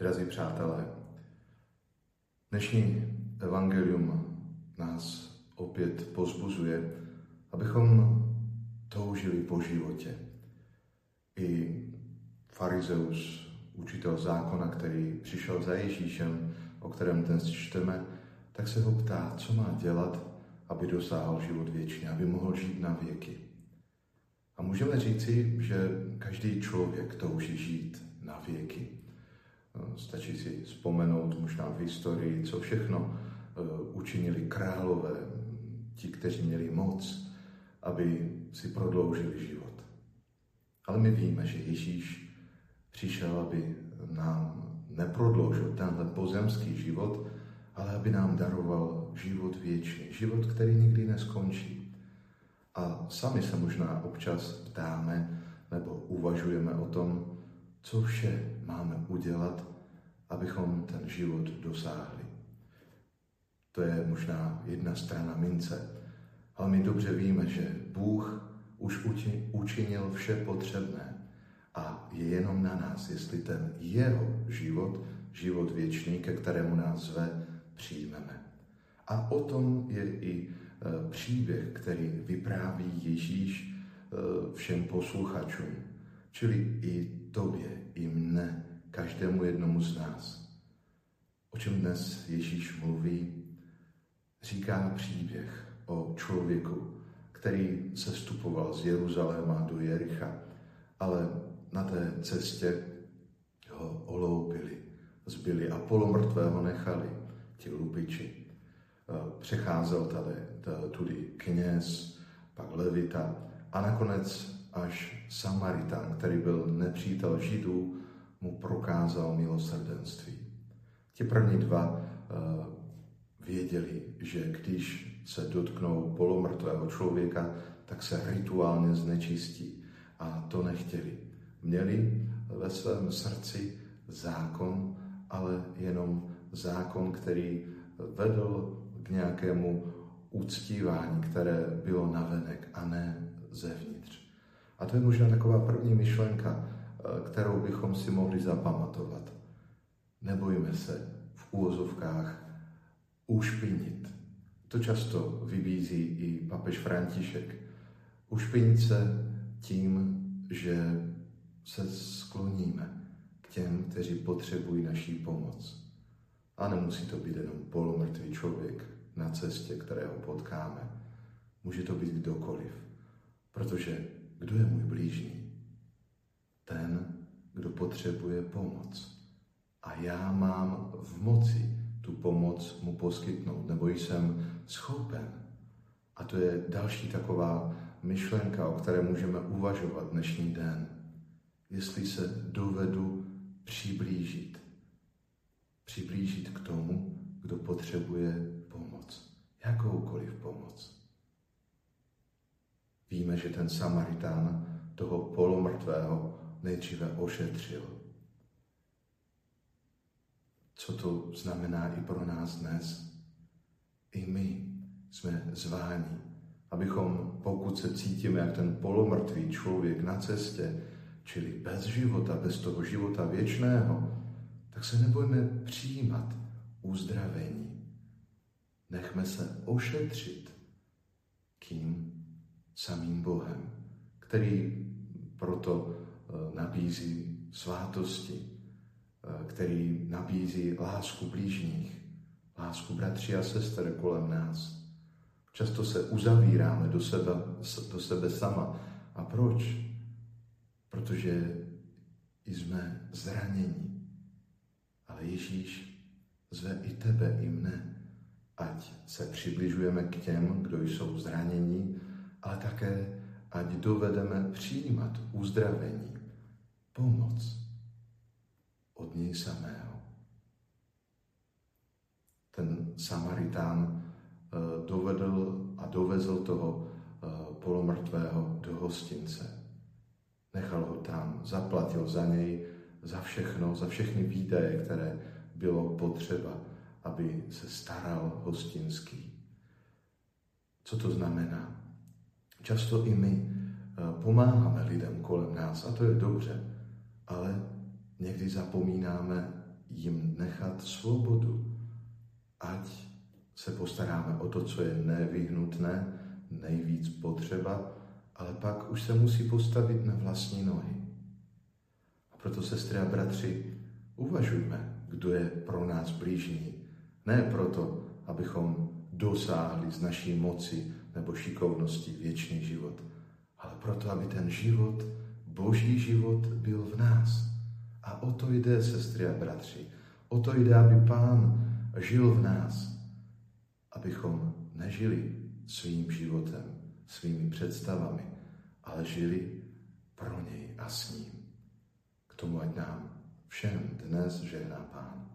Drazí přátelé, dnešní evangelium nás opět pozbuzuje, abychom toužili po životě. I farizeus, učitel zákona, který přišel za Ježíšem, o kterém dnes čteme, tak se ho ptá, co má dělat, aby dosáhl život věčný, aby mohl žít na věky. A můžeme říci, že každý člověk touží žít na věky. Stačí si vzpomenout možná v historii, co všechno eh, učinili králové, ti, kteří měli moc, aby si prodloužili život. Ale my víme, že Ježíš přišel, aby nám neprodloužil tenhle pozemský život, ale aby nám daroval život věčný, život, který nikdy neskončí. A sami se možná občas ptáme nebo uvažujeme o tom, co vše máme udělat, abychom ten život dosáhli. To je možná jedna strana mince, ale my dobře víme, že Bůh už učinil vše potřebné a je jenom na nás, jestli ten jeho život, život věčný, ke kterému nás zve, přijmeme. A o tom je i e, příběh, který vypráví Ježíš e, všem posluchačům, čili i tobě, každému z nás. O čem dnes Ježíš mluví? Říká příběh o člověku, který se stupoval z Jeruzaléma do Jericha, ale na té cestě ho oloupili, zbyli a polomrtvého nechali ti lupiči. Přecházel tady, tudy kněz, pak levita a nakonec až Samaritan, který byl nepřítel Židů, mu prokázal milosrdenství. Ti první dva uh, věděli, že když se dotknou polomrtvého člověka, tak se rituálně znečistí. A to nechtěli. Měli ve svém srdci zákon, ale jenom zákon, který vedl k nějakému uctívání, které bylo navenek a ne zevnitř. A to je možná taková první myšlenka, eh, kterou bychom si mohli zapamatovat. Nebojme se v úvozovkách ušpinit. To často vybízí i papež František. Ušpinit se tím, že se skloníme k těm, kteří potřebují naší pomoc. A nemusí to být jenom polomrtvý člověk na cestě, kterého potkáme. Může to být kdokoliv. Protože kdo je můj blížní? Potřebuje pomoc. A já mám v moci tu pomoc mu poskytnout, nebo jsem schopen. A to je další taková myšlenka, o které můžeme uvažovat dnešní den. Jestli se dovedu přiblížit. Přiblížit k tomu, kdo potřebuje pomoc. Jakoukoliv pomoc. Víme, že ten Samaritán toho polomrtvého nejdříve ošetřil. Co to znamená i pro nás dnes? I my jsme zváni, abychom, pokud se cítíme jak ten polomrtvý člověk na cestě, čili bez života, bez toho života věčného, tak se nebojme přijímat uzdravení. Nechme se ošetřit. Kým? Samým Bohem, který proto nabízí svátosti, eh, který nabízí lásku blížních, lásku bratří a sester kolem nás. Často se uzavíráme do sebe, do sebe sama. A proč? Protože jsme zranění. Ale Ježíš zve i tebe, i mne, ať se přibližujeme k těm, kdo jsou zranění, ale také, ať dovedeme přijímat uzdravení, pomoc od něj samého. Ten Samaritán eh, dovedl a dovezl toho eh, polomrtvého do hostince. Nechal ho tam, zaplatil za něj, za všechno, za všechny výdaje, které bylo potřeba, aby se staral hostinský. Co to znamená? Často i my eh, pomáháme lidem kolem nás a to je dobře, ale někdy zapomínáme jim nechat svobodu, ať se postaráme o to, co je nevyhnutné, nejvíc potřeba, ale pak už se musí postavit na vlastní nohy. A proto, sestry a bratři, uvažujme, kdo je pro nás blížní. Ne proto, abychom dosáhli z naší moci nebo šikovnosti věčný život, ale proto, aby ten život, boží život, byl v nás. O to jde, sestry a bratři. O to jde, aby Pán žil v nás, abychom nežili svým životem, svými představami, ale žili pro něj a s ním. K tomu ať nám všem dnes žehná Pán.